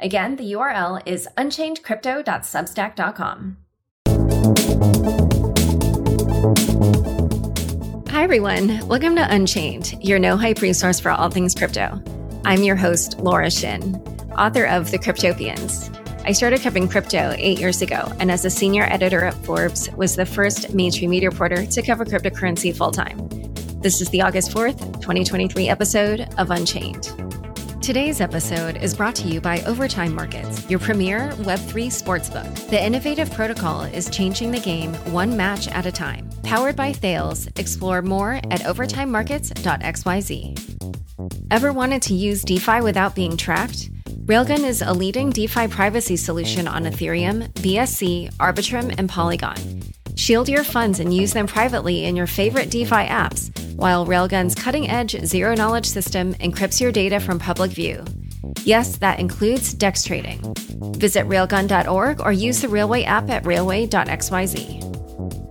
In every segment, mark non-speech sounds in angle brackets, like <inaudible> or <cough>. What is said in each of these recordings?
Again, the URL is unchainedcrypto.substack.com. Hi, everyone. Welcome to Unchained, your no hype resource for all things crypto. I'm your host, Laura Shin, author of The Cryptopians. I started covering crypto eight years ago, and as a senior editor at Forbes, was the first mainstream media reporter to cover cryptocurrency full time. This is the August 4th, 2023 episode of Unchained. Today's episode is brought to you by Overtime Markets, your premier Web3 sportsbook. The innovative protocol is changing the game one match at a time. Powered by Thales, explore more at overtimemarkets.xyz. Ever wanted to use DeFi without being tracked? Railgun is a leading DeFi privacy solution on Ethereum, BSC, Arbitrum, and Polygon. Shield your funds and use them privately in your favorite DeFi apps, while Railgun's cutting edge zero knowledge system encrypts your data from public view. Yes, that includes DEX trading. Visit railgun.org or use the Railway app at railway.xyz.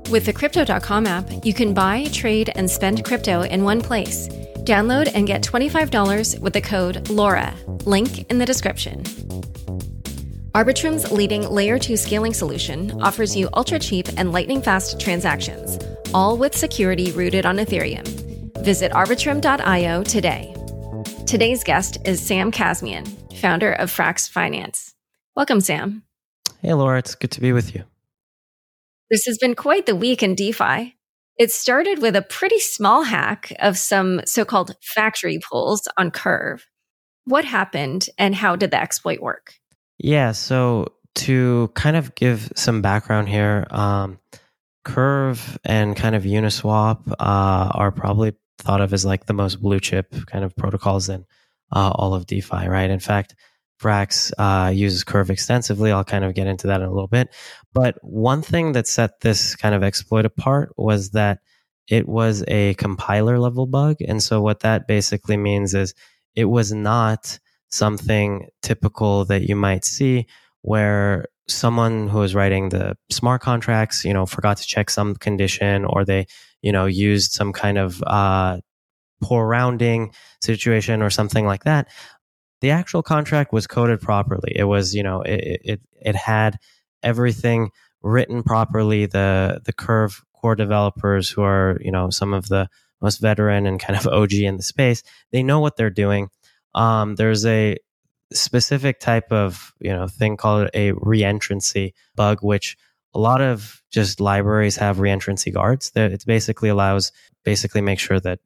With the Crypto.com app, you can buy, trade, and spend crypto in one place. Download and get $25 with the code LAURA. Link in the description. Arbitrum's leading layer 2 scaling solution offers you ultra cheap and lightning fast transactions, all with security rooted on Ethereum. Visit arbitrum.io today. Today's guest is Sam Kazemian, founder of Frax Finance. Welcome, Sam. Hey, Laura, it's good to be with you. This has been quite the week in DeFi. It started with a pretty small hack of some so called factory pools on Curve. What happened and how did the exploit work? Yeah, so to kind of give some background here, um, Curve and kind of Uniswap uh, are probably thought of as like the most blue chip kind of protocols in uh, all of DeFi, right? In fact, Frax uh, uses Curve extensively. I'll kind of get into that in a little bit. But one thing that set this kind of exploit apart was that it was a compiler level bug. And so what that basically means is it was not something typical that you might see where someone who was writing the smart contracts, you know, forgot to check some condition or they, you know, used some kind of uh, poor rounding situation or something like that the actual contract was coded properly. It was, you know, it, it, it had everything written properly. The, the curve core developers who are, you know, some of the most veteran and kind of <laughs> OG in the space, they know what they're doing. Um, there's a specific type of, you know, thing called a reentrancy bug, which a lot of just libraries have reentrancy guards. That it basically allows, basically make sure that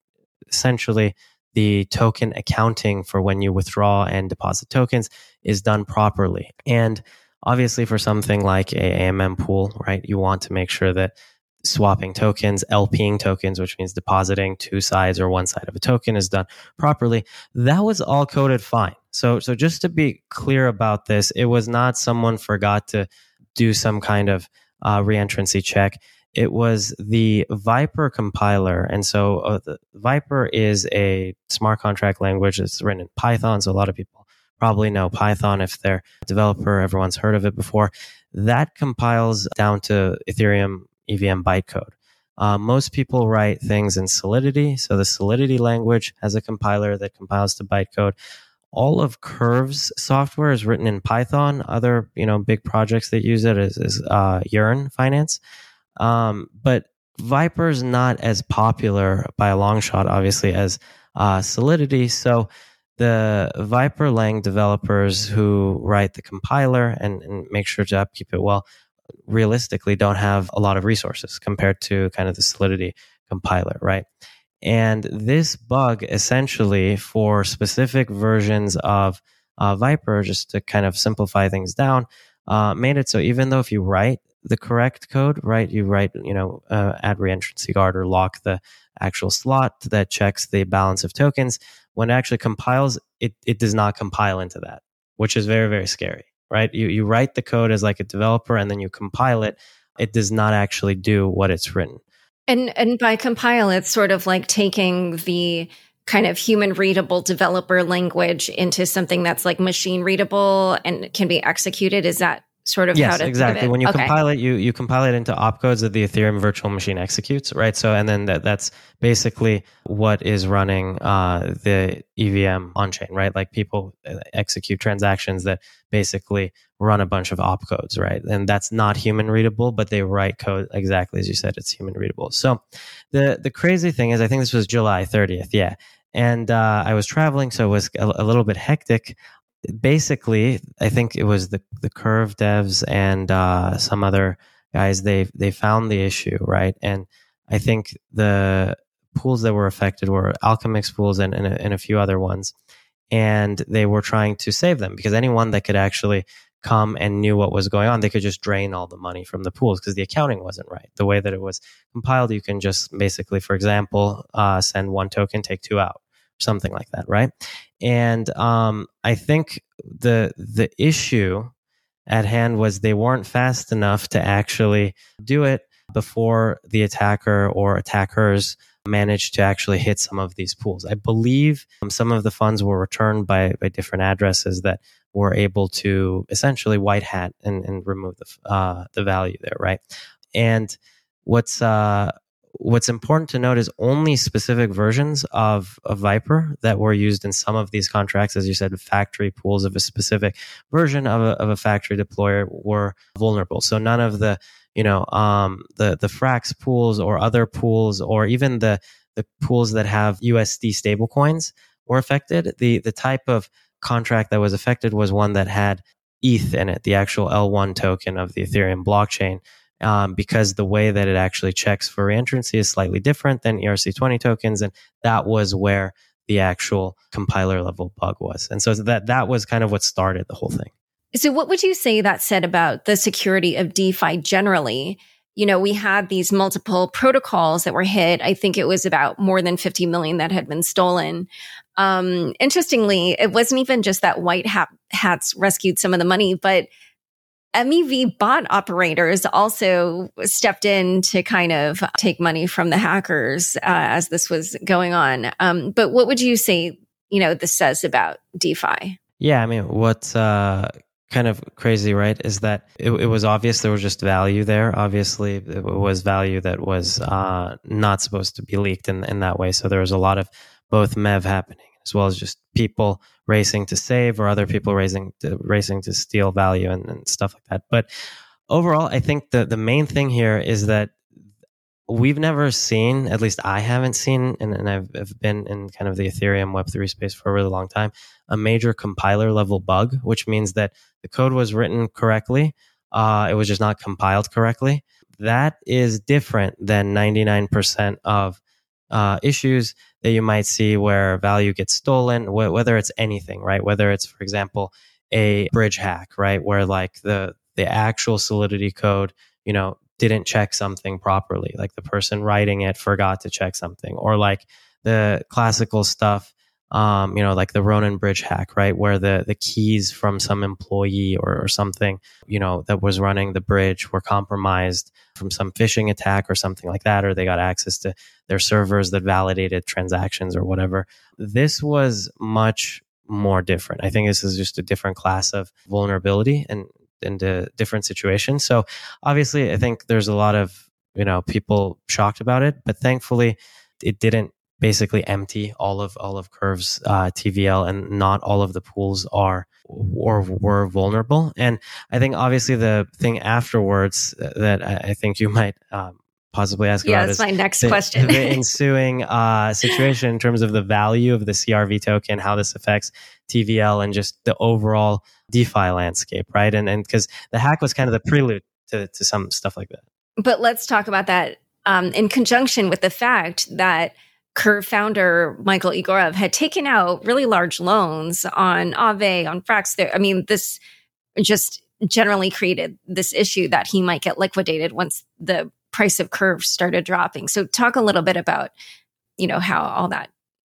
essentially the token accounting for when you withdraw and deposit tokens is done properly. And obviously, for something like a AMM pool, right, you want to make sure that swapping tokens, LPing tokens, which means depositing two sides or one side of a token is done properly. That was all coded fine. So, so just to be clear about this, it was not someone forgot to do some kind of uh, reentrancy check it was the Vyper compiler. And so uh, the Vyper is a smart contract language that's written in Python. So a lot of people probably know Python if they're a developer. Everyone's heard of it before. That compiles down to Ethereum EVM bytecode. Uh, most people write things in Solidity. So the Solidity language has a compiler that compiles to bytecode. All of Curve's software is written in Python. Other, you know, big projects that use it is, is uh, Yearn Finance. Um, but is not as popular by a long shot, obviously, as uh, Solidity. So the Vyper Lang developers who write the compiler and, and make sure to upkeep it well, realistically don't have a lot of resources compared to kind of the Solidity compiler, right? And this bug essentially for specific versions of uh, Vyper, just to kind of simplify things down, uh, made it so even though if you write the correct code, right? You write, you know, uh, add reentrancy guard or lock the actual slot that checks the balance of tokens. When it actually compiles, it, it does not compile into that, which is very, very scary, right? You you write the code as like a developer and then you compile it. It does not actually do what it's written. And and by compile, it's sort of like taking the kind of human readable developer language into something that's like machine readable and can be executed. Is that sort of yes, exactly. When you okay. compile it, you you compile it into opcodes that the Ethereum virtual machine executes, right? So, and then that that's basically what is running uh, the EVM on chain, right? Like people uh, execute transactions that basically run a bunch of opcodes, right? And that's not human readable, but they write code exactly as you said. It's human readable. So, the the crazy thing is, I think this was July 30th, yeah. And uh, I was traveling, so it was a, a little bit hectic basically, I think it was the the Curve devs and uh, some other guys. They they found the issue right, and I think the pools that were affected were Alchemix pools and, and a, and a few other ones, and they were trying to save them because anyone that could actually come and knew what was going on, they could just drain all the money from the pools because the accounting wasn't right. The way that it was compiled, you can just basically, for example, uh, send one token, take two out something like that, right? And um, I think the the issue at hand was they weren't fast enough to actually do it before the attacker or attackers managed to actually hit some of these pools. I believe um, some of the funds were returned by, by different addresses that were able to essentially white hat and, and remove the, uh, the value there, right? And what's uh, what's important to note is only specific versions of, of Vyper that were used in some of these contracts, as you said, factory pools of a specific version of a, of a factory deployer were vulnerable. So none of the, you know, um, the, the Frax pools or other pools or even the, the pools that have USD stablecoins were affected. The, the type of contract that was affected was one that had ETH in it, the actual L1 token of the Ethereum blockchain um, because the way that it actually checks for reentrancy is slightly different than ERC20 tokens. And that was where the actual compiler level bug was. And so that, that was kind of what started the whole thing. So what would you say that said about the security of DeFi generally? You know, we had these multiple protocols that were hit. I think it was about more than 50 million that had been stolen. Um, interestingly, it wasn't even just that white hat, hats rescued some of the money, but MEV bot operators also stepped in to kind of take money from the hackers uh, as this was going on. Um, but what would you say, you know, this says about DeFi? Yeah, I mean, what's uh, kind of crazy, right, is that it, it, was obvious there was just value there. Obviously, it was value that was uh, not supposed to be leaked in, in that way. So there was a lot of both MEV happening as well as just people racing to save or other people racing to, racing to steal value and, and stuff like that. But overall, I think the, the main thing here is that we've never seen, at least I haven't seen, and, and I've, I've, been in kind of the Ethereum Web3 space for a really long time, a major compiler level bug, which means that the code was written correctly. Uh, it was just not compiled correctly. That is different than 99% of uh, issues that you might see where value gets stolen, wh- whether it's anything, right? Whether it's, for example, a bridge hack, right? Where like the, the actual Solidity code, you know, didn't check something properly. Like the person writing it forgot to check something or like the classical stuff um, you know, like the Ronin Bridge hack, right? Where the, the keys from some employee or, or something, you know, that was running the bridge were compromised from some phishing attack or something like that, or they got access to their servers that validated transactions or whatever. This was much more different. I think this is just a different class of vulnerability and into different situations. So obviously, I think there's a lot of, you know, people shocked about it, but thankfully it didn't basically empty all of all of Curve's uh, TVL, and not all of the pools are or were vulnerable. And I think obviously the thing afterwards that I think you might um, possibly ask yeah, about that's is my next the, question. the <laughs> ensuing uh, situation in terms of the value of the CRV token, how this affects TVL, and just the overall DeFi landscape, right? And and because the hack was kind of the prelude to to some stuff like that. But let's talk about that um, in conjunction with the fact that Curve founder Michael Egorov had taken out really large loans on Aave, on Frax. There, I mean, this just generally created this issue that he might get liquidated once the price of Curve started dropping. So, talk a little bit about, you know, how all that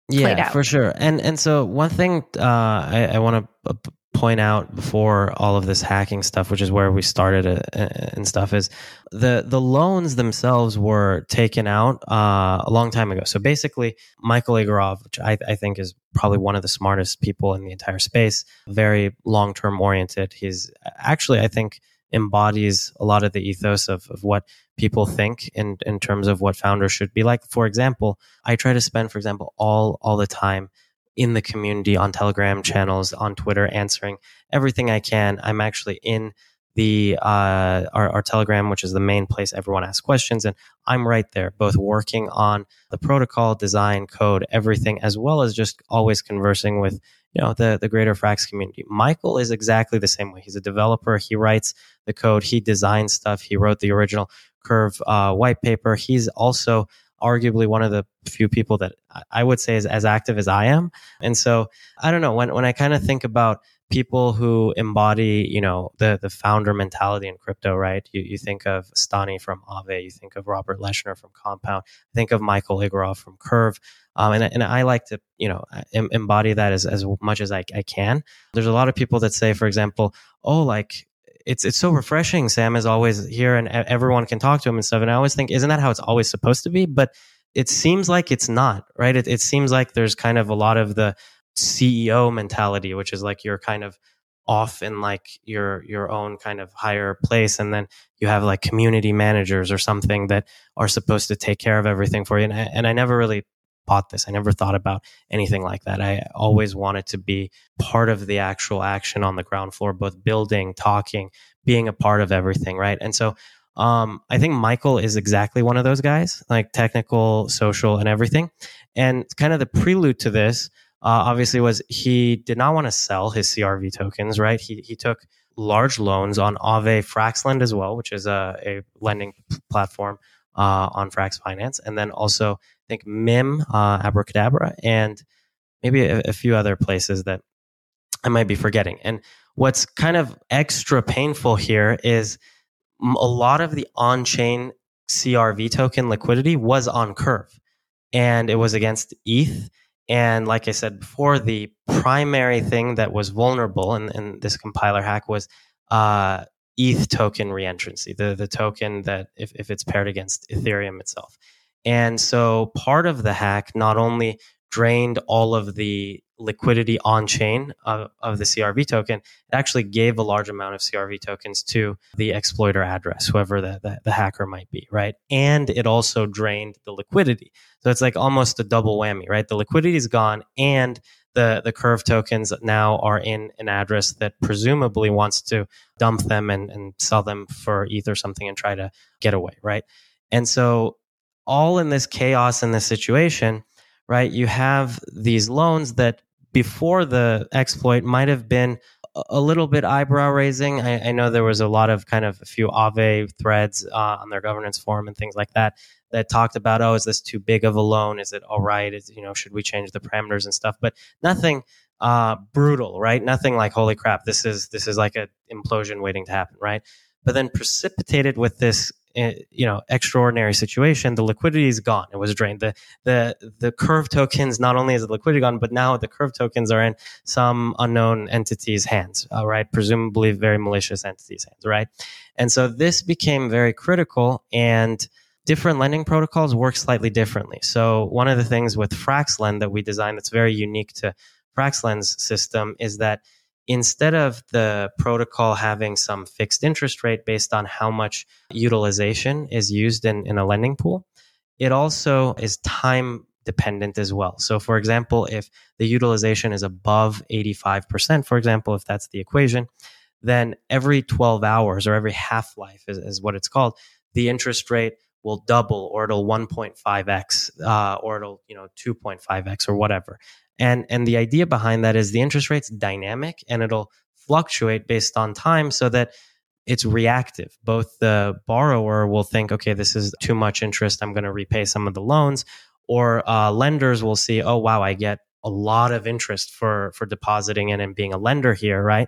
yeah, for sure. And and so one thing uh, I, I want to point out before all of this hacking stuff, which is where we started uh, and stuff, is the the loans themselves were taken out uh, a long time ago. So basically, Michael Egorov, which I, I think is probably one of the smartest people in the entire space, very long term oriented. He's actually, I think, embodies a lot of the ethos of, of what people think in, in terms of what founders should be like. For example, I try to spend, for example, all all the time in the community on Telegram channels, on Twitter, answering everything I can. I'm actually in the uh, our, our, Telegram, which is the main place everyone asks questions, and I'm right there, both working on the protocol, design, code, everything, as well as just always conversing with you know the the greater Frax community. Michael is exactly the same way. He's a developer. He writes the code. He designs stuff. He wrote the original Curve uh, white paper. He's also arguably one of the few people that I would say is as active as I am. And so I don't know when when I kind of think about people who embody, you know, the the founder mentality in crypto, right? You you think of Stani from Aave, you think of Robert Leshner from Compound, think of Michael Egorov from Curve. Um, and, and I like to, you know, embody that as, as much as I, I can. There's a lot of people that say, for example, oh, like it's it's so refreshing. Sam is always here, and everyone can talk to him and stuff. And I always think, isn't that how it's always supposed to be? But it seems like it's not, right? It, it seems like there's kind of a lot of the CEO mentality, which is like you're kind of off in like your your own kind of higher place, and then you have like community managers or something that are supposed to take care of everything for you. And I, and I never really bought this. I never thought about anything like that. I always wanted to be part of the actual action on the ground floor, both building, talking, being a part of everything, right? And so um, I think Michael is exactly one of those guys, like technical, social, and everything. And kind of the prelude to this, uh, obviously, was he did not want to sell his CRV tokens, right? He he took large loans on Aave Fraxlend as well, which is a, a lending platform uh, on Frax Finance, and then also think Mim, uh, Abracadabra, and maybe a, a few other places that I might be forgetting. And what's kind of extra painful here is a lot of the on-chain CRV token liquidity was on Curve, and it was against ETH. And like I said before, the primary thing that was vulnerable in, in this compiler hack was uh, ETH token reentrancy, the, the token that if, if it's paired against Ethereum itself. And so part of the hack not only drained all of the liquidity on chain of, of, the CRV token, it actually gave a large amount of CRV tokens to the exploiter address, whoever the, the, the, hacker might be, right? And it also drained the liquidity. So it's like almost a double whammy, right? The liquidity is gone and the the curve tokens now are in an address that presumably wants to dump them and, and sell them for ETH or something and try to get away, right? And so all in this chaos in this situation, right? You have these loans that before the exploit might have been a little bit eyebrow raising. I, I, know there was a lot of kind of a few Aave threads uh, on their governance forum and things like that that talked about, oh, is this too big of a loan? Is it all right? Is, you know, should we change the parameters and stuff? But nothing uh, brutal, right? Nothing like, holy crap, this is this is like an implosion waiting to happen, right? But then precipitated with this, you know, extraordinary situation, the liquidity is gone. It was drained. The the the curve tokens not only is the liquidity gone, but now the curve tokens are in some unknown entity's hands, uh, right? Presumably very malicious entities' hands, right? And so this became very critical and different lending protocols work slightly differently. So one of the things with Fraxlend that we designed that's very unique to Fraxlend's system is that instead of the protocol having some fixed interest rate based on how much utilization is used in, in a lending pool, it also is time dependent as well. So, for example, if the utilization is above 85%, for example, if that's the equation, then every 12 hours or every half life is, is what it's called, the interest rate will double or it'll 1.5x uh, or it'll you know 2.5x or whatever. And and the idea behind that is the interest rate's dynamic and it'll fluctuate based on time so that it's reactive. Both the borrower will think okay this is too much interest. I'm going to repay some of the loans. Or uh, lenders will see oh wow i get a lot of interest for for depositing in and being a lender here right?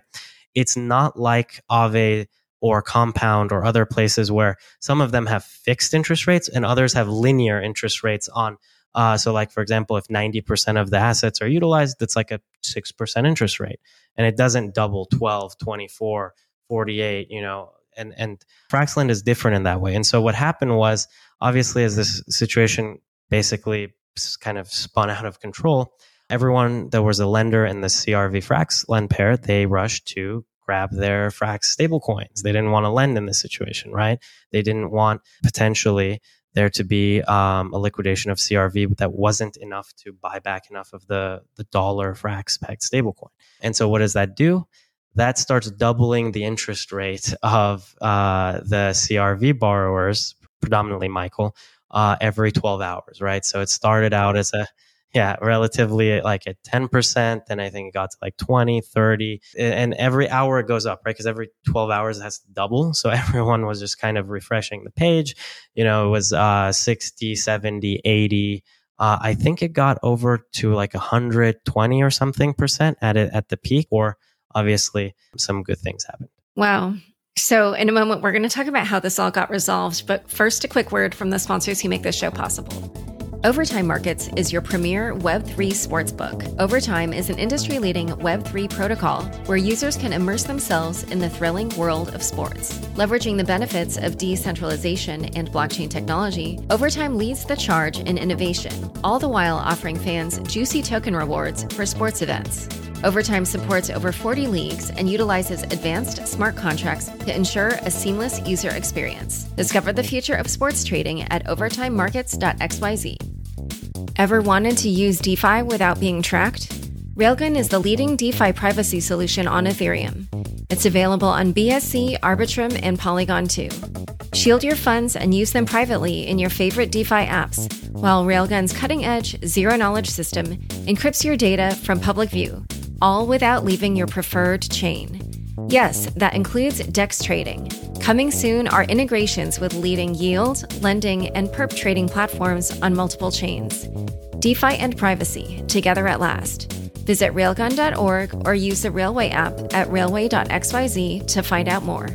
It's not like Aave or compound or other places where some of them have fixed interest rates and others have linear interest rates on Uh, so, like for example, if 90% of the assets are utilized, that's like a 6% interest rate. And it doesn't double 12, 24, 48, you know, and, and Fraxlend is different in that way. And so what happened was obviously as this situation basically kind of spun out of control, everyone that was a lender in the CRV Frax lend pair, they rushed to grab their Frax stablecoins. They didn't want to lend in this situation, right? They didn't want potentially there to be um, a liquidation of CRV but that wasn't enough to buy back enough of the the dollar Frax pegged stablecoin. And so, what does that do? That starts doubling the interest rate of uh, the CRV borrowers, predominantly Michael, uh, every 12 hours, right? So it started out as a yeah, relatively like at 10%. Then I think it got to like 20, 30. And every hour it goes up, right? Because every 12 hours it has to double. So <laughs> everyone was just kind of refreshing the page. You know, it was uh, 60, 70, 80. Uh, I think it got over to like 120 or something percent at it at the peak, or obviously some good things happened. Wow. So, in a moment, we're going to talk about how this all got resolved. But first, a quick word from the sponsors who make this show possible. Overtime Markets is your premier Web3 sportsbook. Overtime is an industry leading Web3 protocol where users can immerse themselves in the thrilling world of sports. Leveraging the benefits of decentralization and blockchain technology, Overtime leads the charge in innovation, all the while offering fans juicy token rewards for sports events. Overtime supports over 40 leagues and utilizes advanced smart contracts to ensure a seamless user experience. Discover the future of sports trading at overtimemarkets.xyz. Ever wanted to use DeFi without being tracked? Railgun is the leading DeFi privacy solution on Ethereum. It's available on BSC, Arbitrum, and Polygon 2. Shield your funds and use them privately in your favorite DeFi apps, while Railgun's cutting edge, zero knowledge system encrypts your data from public view all without leaving your preferred chain. Yes, that includes DEX trading. Coming soon are integrations with leading yield, lending, and perp trading platforms on multiple chains. DeFi and privacy, together at last. Visit railgun.org or use the Railway app at railway.xyz to find out more.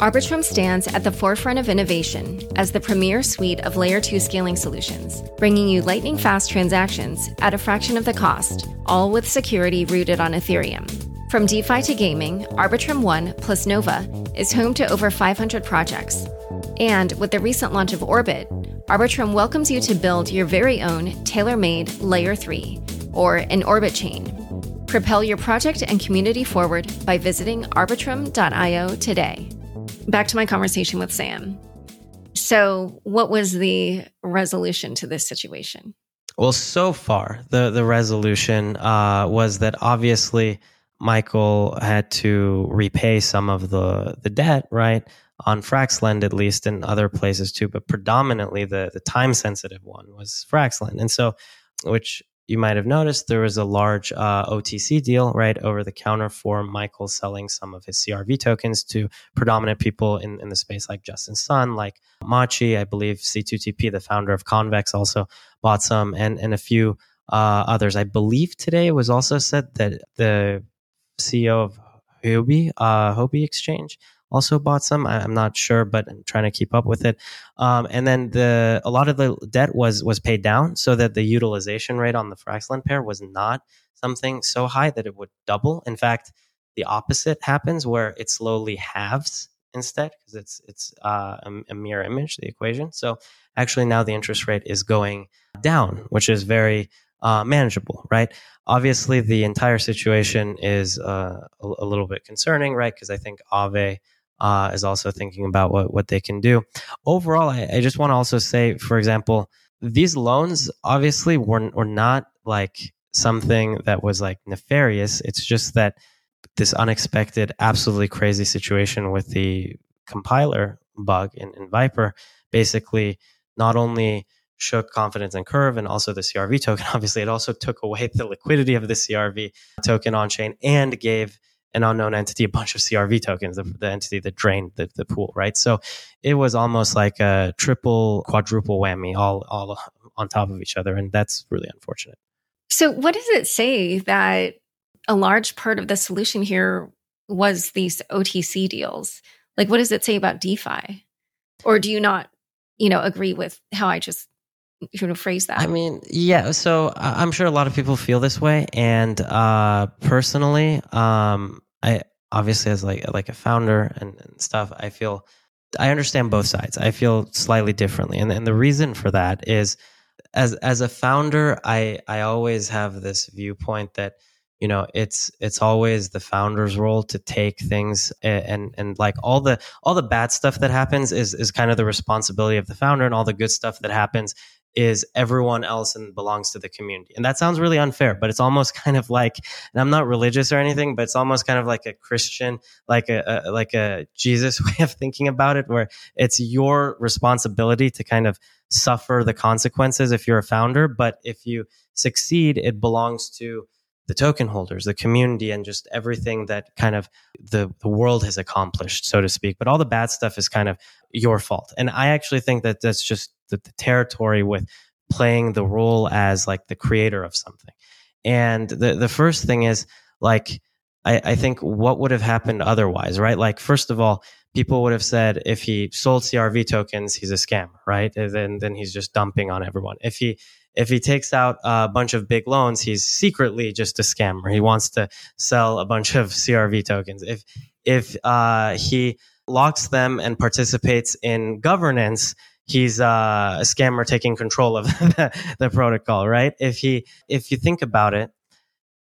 Arbitrum stands at the forefront of innovation as the premier suite of Layer 2 scaling solutions, bringing you lightning fast transactions at a fraction of the cost, all with security rooted on Ethereum. From DeFi to gaming, Arbitrum One plus Nova is home to over 500 projects. And with the recent launch of Orbit, Arbitrum welcomes you to build your very own tailor made Layer 3, or an Orbit chain. Propel your project and community forward by visiting arbitrum.io today back to my conversation with Sam. So, what was the resolution to this situation? Well, so far, the, the resolution uh, was that obviously Michael had to repay some of the, the debt, right? On Fraxlend, at least, and other places too, but predominantly the, the time sensitive one was Fraxlend. And so, which you might have noticed there was a large uh, OTC deal right over the counter for Michael selling some of his CRV tokens to predominant people in, in the space like Justin Sun, like Machi, I believe C2TP, the founder of Convex, also bought some, and, and a few uh, others. I believe today it was also said that the CEO of Huobi, uh, Huobi Exchange, also bought some. I, am not sure, but I'm trying to keep up with it. Um, and then the a lot of the debt was was paid down, so that the utilization rate on the Fraxlend pair was not something so high that it would double. In fact, the opposite happens where it slowly halves instead because it's it's uh, a, a mirror image the equation. So actually now the interest rate is going down, which is very uh, manageable, right? Obviously, the entire situation is uh, a, a, little bit concerning, right? Because I think Aave uh, is also thinking about what, what they can do. Overall, I, I just want to also say, for example, these loans obviously were, were not like something that was like nefarious. It's just that this unexpected, absolutely crazy situation with the compiler bug in, in Vyper basically not only shook confidence in Curve and also the CRV token. <laughs> Obviously, it also took away the liquidity of the CRV token on chain and gave an unknown entity a bunch of CRV tokens, the, the entity that drained the, the pool, right? So it was almost like a triple, quadruple whammy all, all on top of each other. And that's really unfortunate. So, what does it say that a large part of the solution here was these OTC deals? Like, what does it say about DeFi? Or do you not, you know, agree with how I just you know phrase that? I mean, yeah. So I'm sure a lot of people feel this way, and uh, personally, um, I obviously as like like a founder and, and, stuff, I feel I understand both sides. I feel slightly differently, and and the reason for that is as as a founder, I I always have this viewpoint that you know it's it's always the founder's role to take things and, and and, like all the all the bad stuff that happens is is kind of the responsibility of the founder and all the good stuff that happens is everyone else and belongs to the community. And that sounds really unfair, but it's almost <laughs> kind of like, and I'm not religious or anything, but it's almost kind of like a Christian, like a, a, like a Jesus <laughs> way of thinking about it, where it's your responsibility to kind of suffer the consequences if you're a founder. But if you succeed, it belongs to the token holders, the community, and just everything that kind of the, the world has accomplished, so to speak. But all the bad stuff is kind of your fault. And I actually think that that's just the, the territory with playing the role as like the creator of something. And the, the first thing is like, I, I think what would have happened otherwise, right? Like, first of all, people would have said if he sold CRV tokens, he's a scammer, right? And then, then he's just dumping on everyone. If he if he takes out a bunch of big loans, he's secretly just a scammer. He wants to sell a bunch of CRV tokens. If if uh, he locks them and participates in governance, he's uh, a scammer taking control of <laughs> the, the protocol, right? If he if you think about it,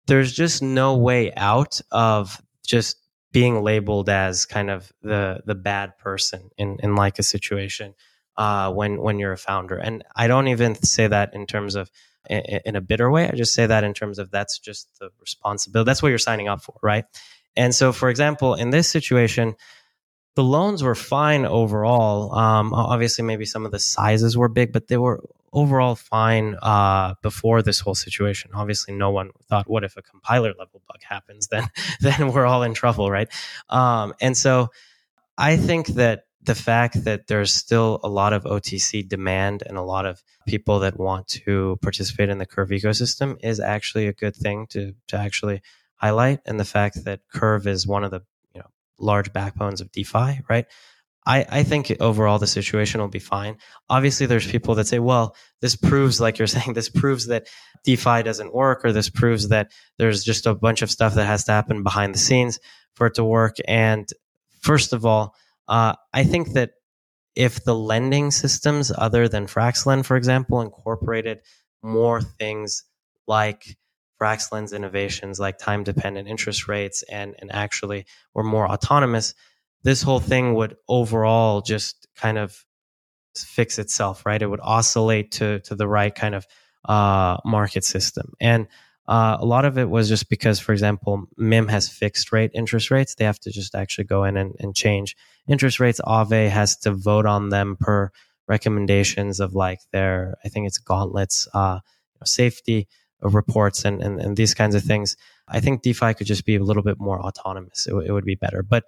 there's just no way out of just being labeled as kind of the the bad person in in like a situation uh, when when you're a founder. And I don't even say that in terms of in a bitter way. I just say that in terms of that's just the responsibility. That's what you're signing up for, right? And so, for example, in this situation, the loans were fine overall. Um, obviously, maybe some of the sizes were big, but they were overall fine uh, before this whole situation. Obviously, no one thought, "What if a compiler level bug happens? <laughs> Then, then we're all in trouble, right?" Um, and so, I think that the fact that there's still a lot of OTC demand and a lot of people that want to participate in the Curve ecosystem is actually a good thing to to actually highlight. And the fact that Curve is one of the you know large backbones of DeFi, right? I, I think overall the situation will be fine. Obviously, there's people that say, well, this proves, like you're <laughs> saying, this proves that DeFi doesn't work, or this proves that there's just a bunch of stuff that has to happen behind the scenes for it to work. And first of all, uh, I think that if the lending systems other than FraxLend, for example, incorporated more things like FraxLend's innovations, like time dependent interest rates, and, and actually were more autonomous, this whole thing would overall just kind of fix itself, right? It would oscillate to, to the right kind of uh, market system. And uh, a lot of it was just because, for example, MIM has fixed rate interest rates. They have to just actually go in and, and change interest rates. Aave has to vote on them per recommendations of like their, I think it's Gauntlet's, uh, safety reports and, and, and these kinds of things. I think DeFi could just be a little bit more autonomous. It, w- it would be better. But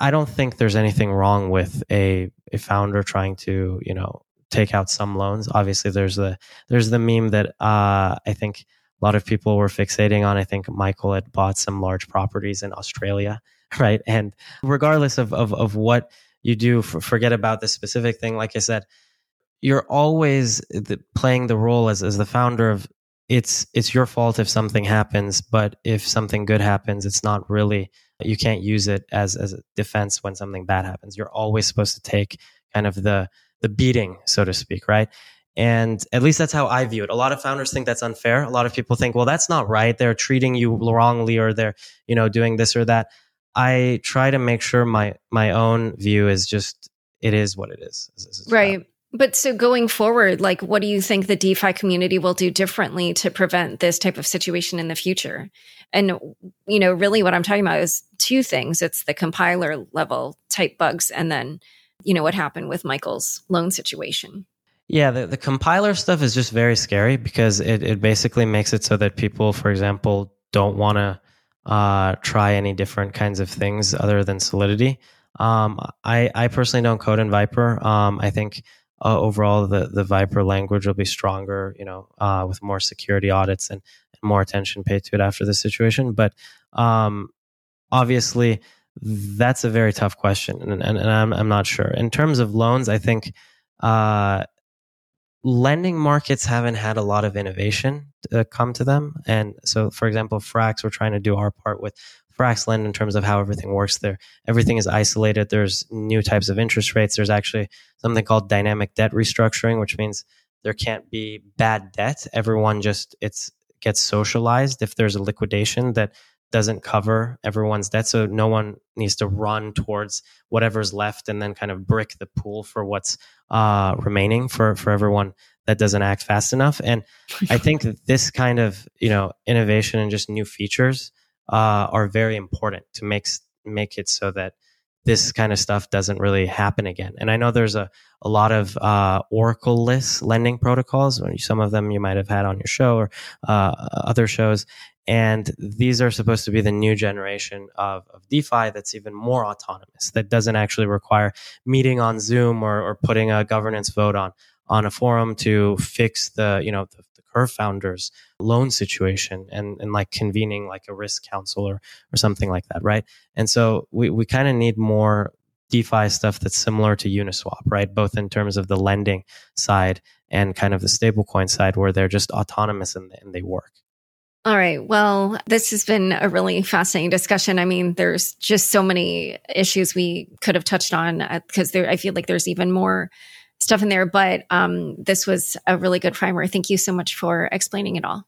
I don't think there's anything wrong with a, a founder trying to, you know, take out some loans. Obviously, there's the there's the meme that uh, I think a lot of people were fixating on. I think Michael had bought some large properties in Australia, <laughs> right? And regardless of, of, of what you do, forget about the specific thing. Like I said, you're always playing the role as, as the founder of it's, it's your fault if something happens, but if something good happens, it's not really, you can't use it as, as a defense when something bad happens. You're always supposed to take kind of the, the beating, so to speak, right? And at least that's how I view it. A lot of founders think that's unfair. A lot of people think, well, that's not right. They're treating you wrongly or they're, you know, doing this or that. I try to make sure my my own view is just it is what it is. right. But so going forward, like what do you think the DeFi community will do differently to prevent this type of situation in the future? And you know, really what I'm talking about is two things. It's the compiler level type bugs and then, you know, what happened with Michael's loan situation. Yeah, the, the compiler stuff is just very scary because it, it basically makes it so that people, for example, don't want to uh, try any different kinds of things other than Solidity. Um, I, I personally don't code in Vyper. Um, I think uh, overall the, the Vyper language will be stronger, you know, uh, with more security audits and, and, more attention paid to it after this situation. But um, obviously, that's a very tough question, and, and, and I'm, I'm not sure. In terms of loans, I think uh, lending markets haven't had a lot of innovation uh, come to them. And so, for example, Frax, we're trying to do our part with Frax Lend in terms of how everything works there. Everything is isolated. There's new types of interest rates. There's actually something called dynamic debt restructuring, which means there can't be bad debt. Everyone just it's gets socialized if there's a liquidation that doesn't cover everyone's debt. So no one needs to run towards whatever's left and then kind of brick the pool for what's uh, remaining for, for everyone that doesn't act fast enough. And I think this kind of, you know, innovation and just new features uh, are very important to make, make it so that this kind of stuff doesn't really happen again. And I know there's a, a lot of uh, Oracle-less lending protocols. Some of them you might have had on your show or uh, other shows. And these are supposed to be the new generation of, of DeFi that's even more autonomous, that doesn't actually require meeting on Zoom or, or putting a governance vote on, on a forum to fix the, you know, the, Curve founders loan situation and, and like convening like a risk council or, or something like that, right? And so we, we kind of need more DeFi stuff that's similar to Uniswap, right? Both in terms of the lending side and kind of the stablecoin side where they're just autonomous and, and they work. All right. Well, this has been a really fascinating discussion. I mean, there's just so many issues we could have touched on because uh, I feel like there's even more stuff in there, but um, this was a really good primer. Thank you so much for explaining it all.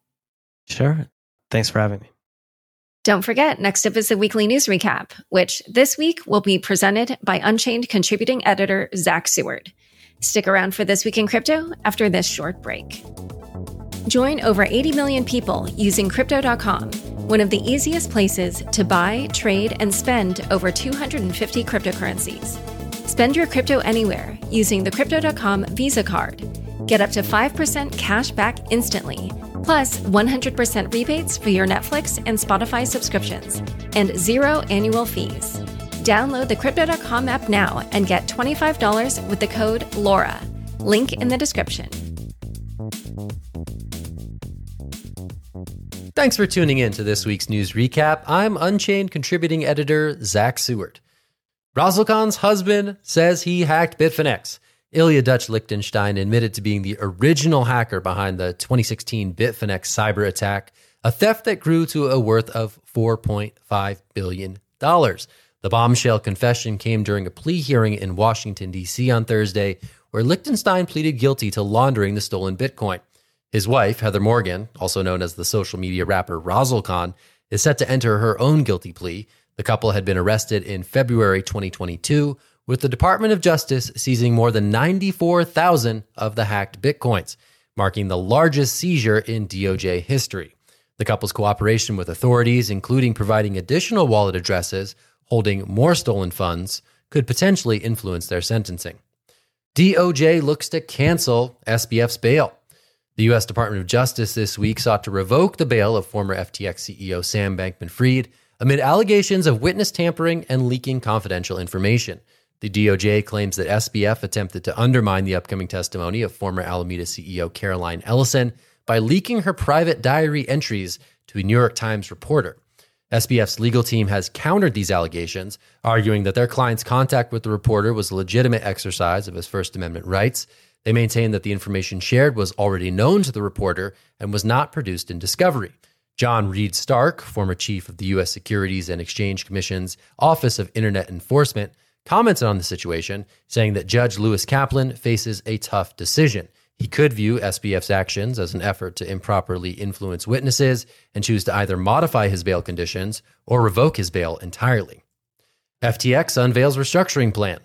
Sure. Thanks for having me. Don't forget, next up is the weekly news recap, which this week will be presented by Unchained contributing editor Zach Seward. Stick around for This Week in Crypto after this short break. Join over 80 million people using Crypto.com, one of the easiest places to buy, trade, and spend over 250 cryptocurrencies. Spend your crypto anywhere using the Crypto.com Visa card. Get up to 5% cash back instantly, plus 100% rebates for your Netflix and Spotify subscriptions, and zero annual fees. Download the Crypto.com app now and get $25 with the code LAURA. Link in the description. Thanks for tuning in to this week's news recap. I'm Unchained contributing editor Zach Seward. Razzlekhan's husband says he hacked Bitfinex. Ilya Dutch Lichtenstein admitted to being the original hacker behind the 2016 Bitfinex cyber attack, a theft that grew to a worth of $4.5 billion. The bombshell confession came during a plea hearing in Washington, D.C. on Thursday, where Lichtenstein pleaded guilty to laundering the stolen Bitcoin. His wife, Heather Morgan, also known as the social media rapper Razzlekhan, is set to enter her own guilty plea. The couple had been arrested in February 2022, with the Department of Justice seizing more than 94,000 of the hacked bitcoins, marking the largest seizure in DOJ history. The couple's cooperation with authorities, including providing additional wallet addresses holding more stolen funds, could potentially influence their sentencing. DOJ looks to cancel SBF's bail. The U.S. Department of Justice this week sought to revoke the bail of former FTX CEO Sam Bankman Fried amid allegations of witness tampering and leaking confidential information. The DOJ claims that SBF attempted to undermine the upcoming testimony of former Alameda CEO Caroline Ellison by leaking her private diary entries to a New York Times reporter. SBF's legal team has countered these allegations, arguing that their client's contact with the reporter was a legitimate exercise of his First Amendment rights they maintain that the information shared was already known to the reporter and was not produced in discovery. John Reed Stark, former chief of the U.S. Securities and Exchange Commission's Office of Internet Enforcement, commented on the situation, saying that Judge Lewis Kaplan faces a tough decision. He could view SBF's actions as an effort to improperly influence witnesses and choose to either modify his bail conditions or revoke his bail entirely. FTX unveils restructuring plan.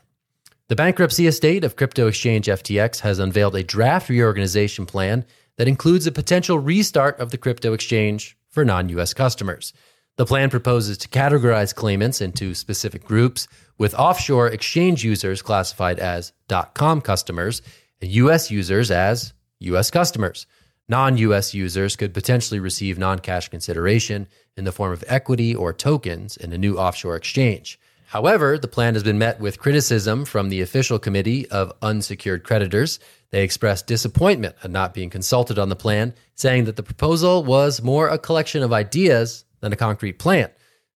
The bankruptcy estate of crypto exchange FTX has unveiled a draft reorganization plan that includes a potential restart of the crypto exchange for non US customers. The plan proposes to categorize claimants into specific groups, with offshore exchange users classified as .com customers and US users as US customers. Non US users could potentially receive non cash consideration in the form of equity or tokens in a new offshore exchange. However, the plan has been met with criticism from the official committee of unsecured creditors. They expressed disappointment at not being consulted on the plan, saying that the proposal was more a collection of ideas than a concrete plan.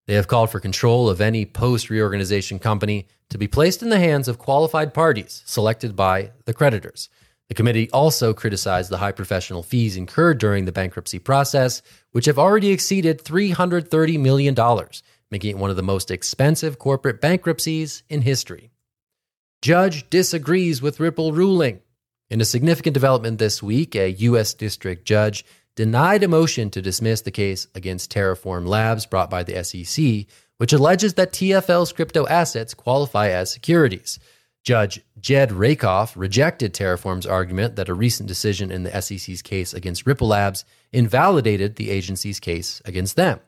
They have called for control of any post reorganization company to be placed in the hands of qualified parties selected by the creditors. The committee also criticized the high professional fees incurred during the bankruptcy process, which have already exceeded $330 million, making it one of the most expensive corporate bankruptcies in history. Judge disagrees with Ripple ruling. In a significant development this week, a U.S. district judge denied a motion to dismiss the case against Terraform Labs brought by the SEC, which alleges that TFL's crypto assets qualify as securities. Judge Jed Rakoff rejected Terraform's argument that a recent decision in the SEC's case against Ripple Labs invalidated the agency's case against them.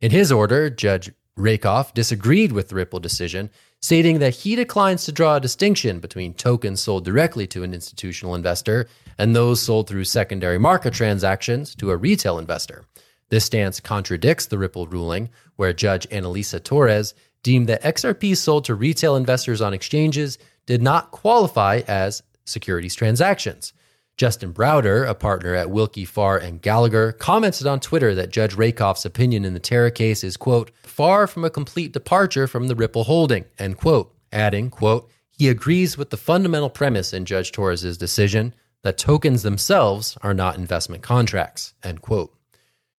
In his order, Judge Rakoff disagreed with the Ripple decision, stating that he declines to draw a distinction between tokens sold directly to an institutional investor and those sold through secondary market transactions to a retail investor. This stance contradicts the Ripple ruling, where Judge Analisa Torres deemed that XRP sold to retail investors on exchanges did not qualify as securities transactions. Justin Browder, a partner at Willkie Farr and Gallagher, commented on Twitter that Judge Rakoff's opinion in the Terra case is, quote, far from a complete departure from the Ripple holding, end quote, adding, quote, he agrees with the fundamental premise in Judge Torres's decision that tokens themselves are not investment contracts, end quote.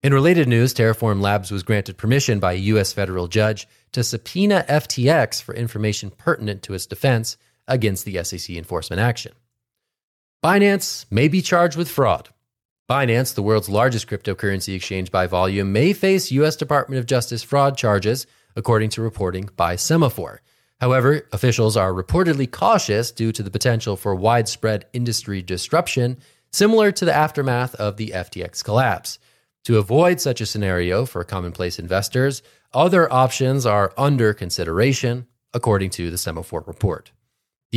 In related news, Terraform Labs was granted permission by a U.S. federal judge to subpoena FTX for information pertinent to its defense against the SEC enforcement action. Binance may be charged with fraud. Binance, the world's largest cryptocurrency exchange by volume, may face U.S. Department of Justice fraud charges, according to reporting by Semafor. However, officials are reportedly cautious due to the potential for widespread industry disruption, similar to the aftermath of the FTX collapse. To avoid such a scenario for commonplace investors, other options are under consideration, according to the Semafor report.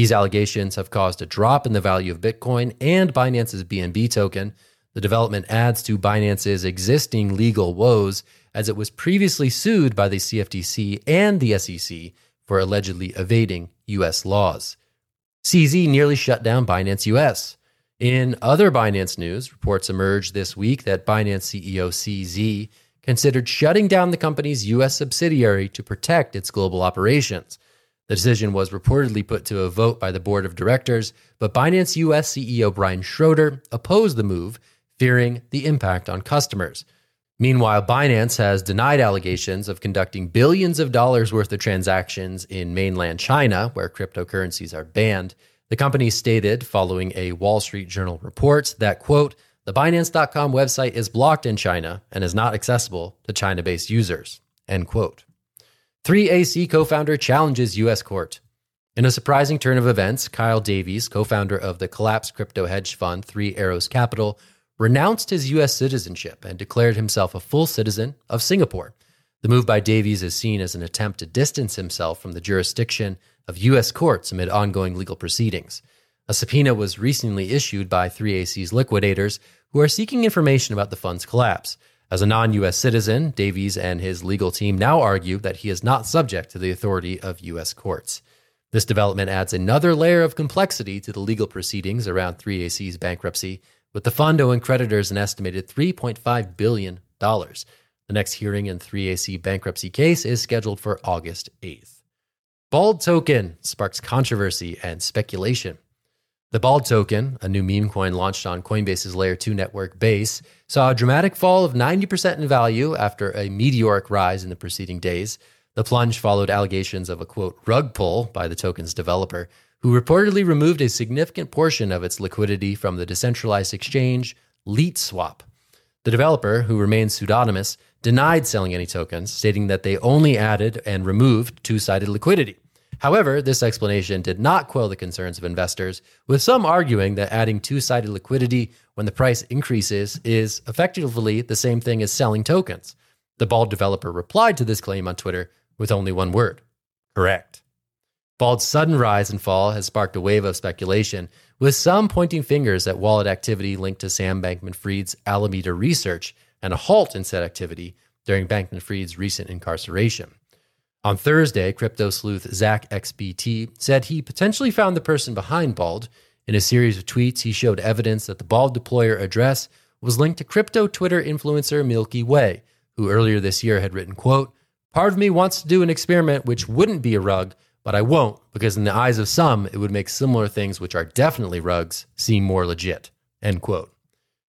These allegations have caused a drop in the value of Bitcoin and Binance's BNB token. The development adds to Binance's existing legal woes as it was previously sued by the CFTC and the SEC for allegedly evading US laws. CZ nearly shut down Binance US. In other Binance news, reports emerged this week that Binance CEO CZ considered shutting down the company's US subsidiary to protect its global operations. The decision was reportedly put to a vote by the board of directors, but Binance US CEO Brian Shroder opposed the move, fearing the impact on customers. Meanwhile, Binance has denied allegations of conducting billions of dollars worth of transactions in mainland China, where cryptocurrencies are banned. The company stated, following a Wall Street Journal report, that, quote, the Binance.com website is blocked in China and is not accessible to China based users, end quote. 3AC co founder challenges U.S. court. In a surprising turn of events, Kyle Davies, co founder of the collapsed crypto hedge fund Three Arrows Capital, renounced his U.S. citizenship and declared himself a full citizen of Singapore. The move by Davies is seen as an attempt to distance himself from the jurisdiction of U.S. courts amid ongoing legal proceedings. A subpoena was recently issued by 3AC's liquidators who are seeking information about the fund's collapse. As a non US citizen, Davies and his legal team now argue that he is not subject to the authority of US courts. This development adds another layer of complexity to the legal proceedings around 3AC's bankruptcy, with the fund owing creditors an estimated $3.5 billion. The next hearing in 3AC bankruptcy case is scheduled for August 8th. Bald token sparks controversy and speculation. The Bald token, a new meme coin launched on Coinbase's Layer 2 network base, saw a dramatic fall of 90% in value after a meteoric rise in the preceding days. The plunge followed allegations of a quote rug pull by the token's developer, who reportedly removed a significant portion of its liquidity from the decentralized exchange LeetSwap. The developer, who remains pseudonymous, denied selling any tokens, stating that they only added and removed two sided liquidity. However, this explanation did not quell the concerns of investors, with some arguing that adding two sided liquidity when the price increases is effectively the same thing as selling tokens. The Bald developer replied to this claim on Twitter with only one word correct. Bald's sudden rise and fall has sparked a wave of speculation, with some pointing fingers at wallet activity linked to Sam Bankman Fried's Alameda research and a halt in said activity during Bankman Fried's recent incarceration. On Thursday, crypto sleuth ZachXBT said he potentially found the person behind Bald. In a series of tweets, he showed evidence that the Bald deployer address was linked to crypto Twitter influencer Milky Way, who earlier this year had written, quote, Part of me wants to do an experiment which wouldn't be a rug, but I won't because in the eyes of some, it would make similar things, which are definitely rugs, seem more legit. End quote.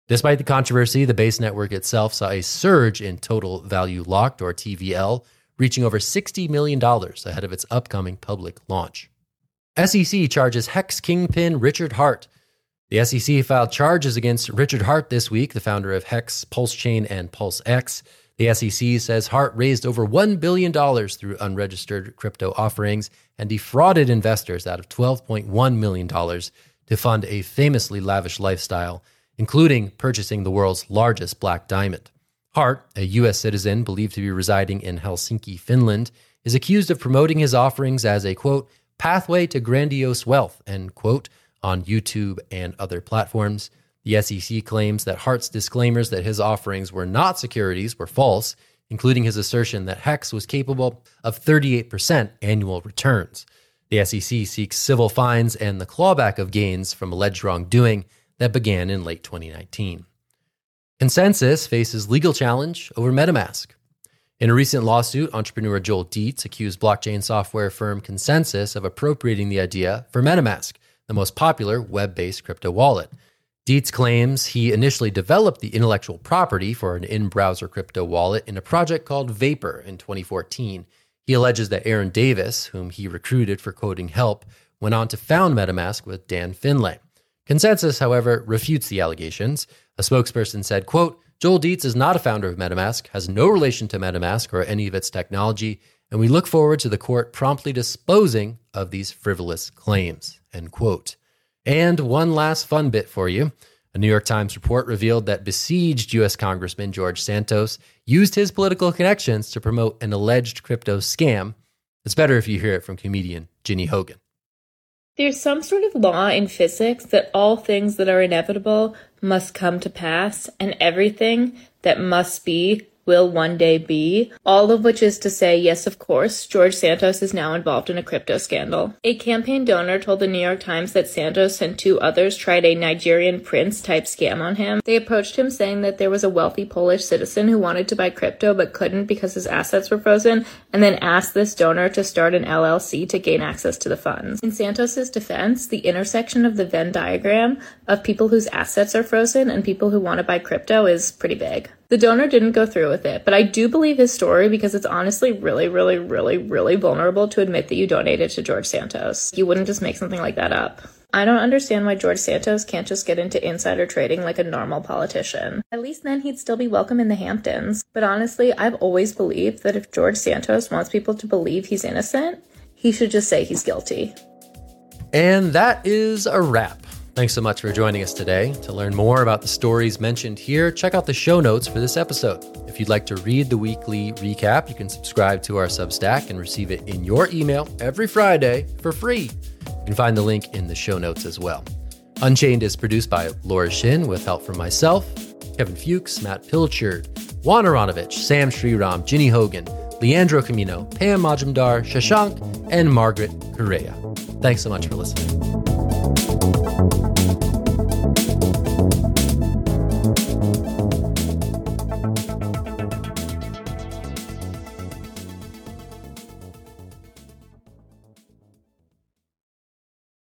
Despite the controversy, the base network itself saw a surge in total value locked, or TVL, reaching over $60 million ahead of its upcoming public launch. SEC charges Hex kingpin Richard Heart. The SEC filed charges against Richard Heart this week, the founder of Hex, PulseChain, and PulseX. The SEC says Heart raised over $1 billion through unregistered crypto offerings and defrauded investors out of $12.1 million to fund a famously lavish lifestyle, including purchasing the world's largest black diamond. Heart, a U.S. citizen believed to be residing in Helsinki, Finland, is accused of promoting his offerings as a quote, pathway to grandiose wealth, end quote, on YouTube and other platforms. The SEC claims that Heart's disclaimers that his offerings were not securities were false, including his assertion that Hex was capable of 38% annual returns. The SEC seeks civil fines and the clawback of gains from alleged wrongdoing that began in late 2019. ConsenSys faces legal challenge over MetaMask. In a recent lawsuit, entrepreneur Joel Dietz accused blockchain software firm ConsenSys of appropriating the idea for MetaMask, the most popular web based crypto wallet. Dietz claims he initially developed the intellectual property for an in browser crypto wallet in a project called Vapor in 2014. He alleges that Aaron Davis, whom he recruited for coding help, went on to found MetaMask with Dan Finlay. ConsenSys, however, refutes the allegations. A spokesperson said, quote, Joel Dietz is not a founder of MetaMask, has no relation to MetaMask or any of its technology, and we look forward to the court promptly disposing of these frivolous claims. End quote. And one last fun bit for you. A New York Times report revealed that besieged U.S. Congressman George Santos used his political connections to promote an alleged crypto scam. It's better if you hear it from comedian Ginny Hogan. There's some sort of law in physics that all things that are inevitable must come to pass, and everything that must be will one day be, all of which is to say, yes, of course, George Santos is now involved in a crypto scandal. A campaign donor told the New York Times that Santos and two others tried a Nigerian prince type scam on him. They approached him saying that there was a wealthy Polish citizen who wanted to buy crypto but couldn't because his assets were frozen, and then asked this donor to start an LLC to gain access to the funds. In Santos's defense, the intersection of the Venn diagram of people whose assets are frozen and people who want to buy crypto is pretty big. The donor didn't go through with it, but I do believe his story because it's honestly really, really, really, really vulnerable to admit that you donated to George Santos. You wouldn't just make something like that up. I don't understand why George Santos can't just get into insider trading like a normal politician. At least then he'd still be welcome in the Hamptons. But honestly, I've always believed that if George Santos wants people to believe he's innocent, he should just say he's guilty. And that is a wrap. Thanks so much for joining us today. To learn more about the stories mentioned here, check out the show notes for this episode. If you'd like to read the weekly recap, you can subscribe to our Substack and receive it in your email every Friday for free. You can find the link in the show notes as well. Unchained is produced by Laura Shin with help from myself, Kevin Fuchs, Matt Pilchard, Juan Aronovich, Sam Sriram, Ginny Hogan, Leandro Camino, Pam Majumdar, Shashank, and Margaret Correa. Thanks so much for listening.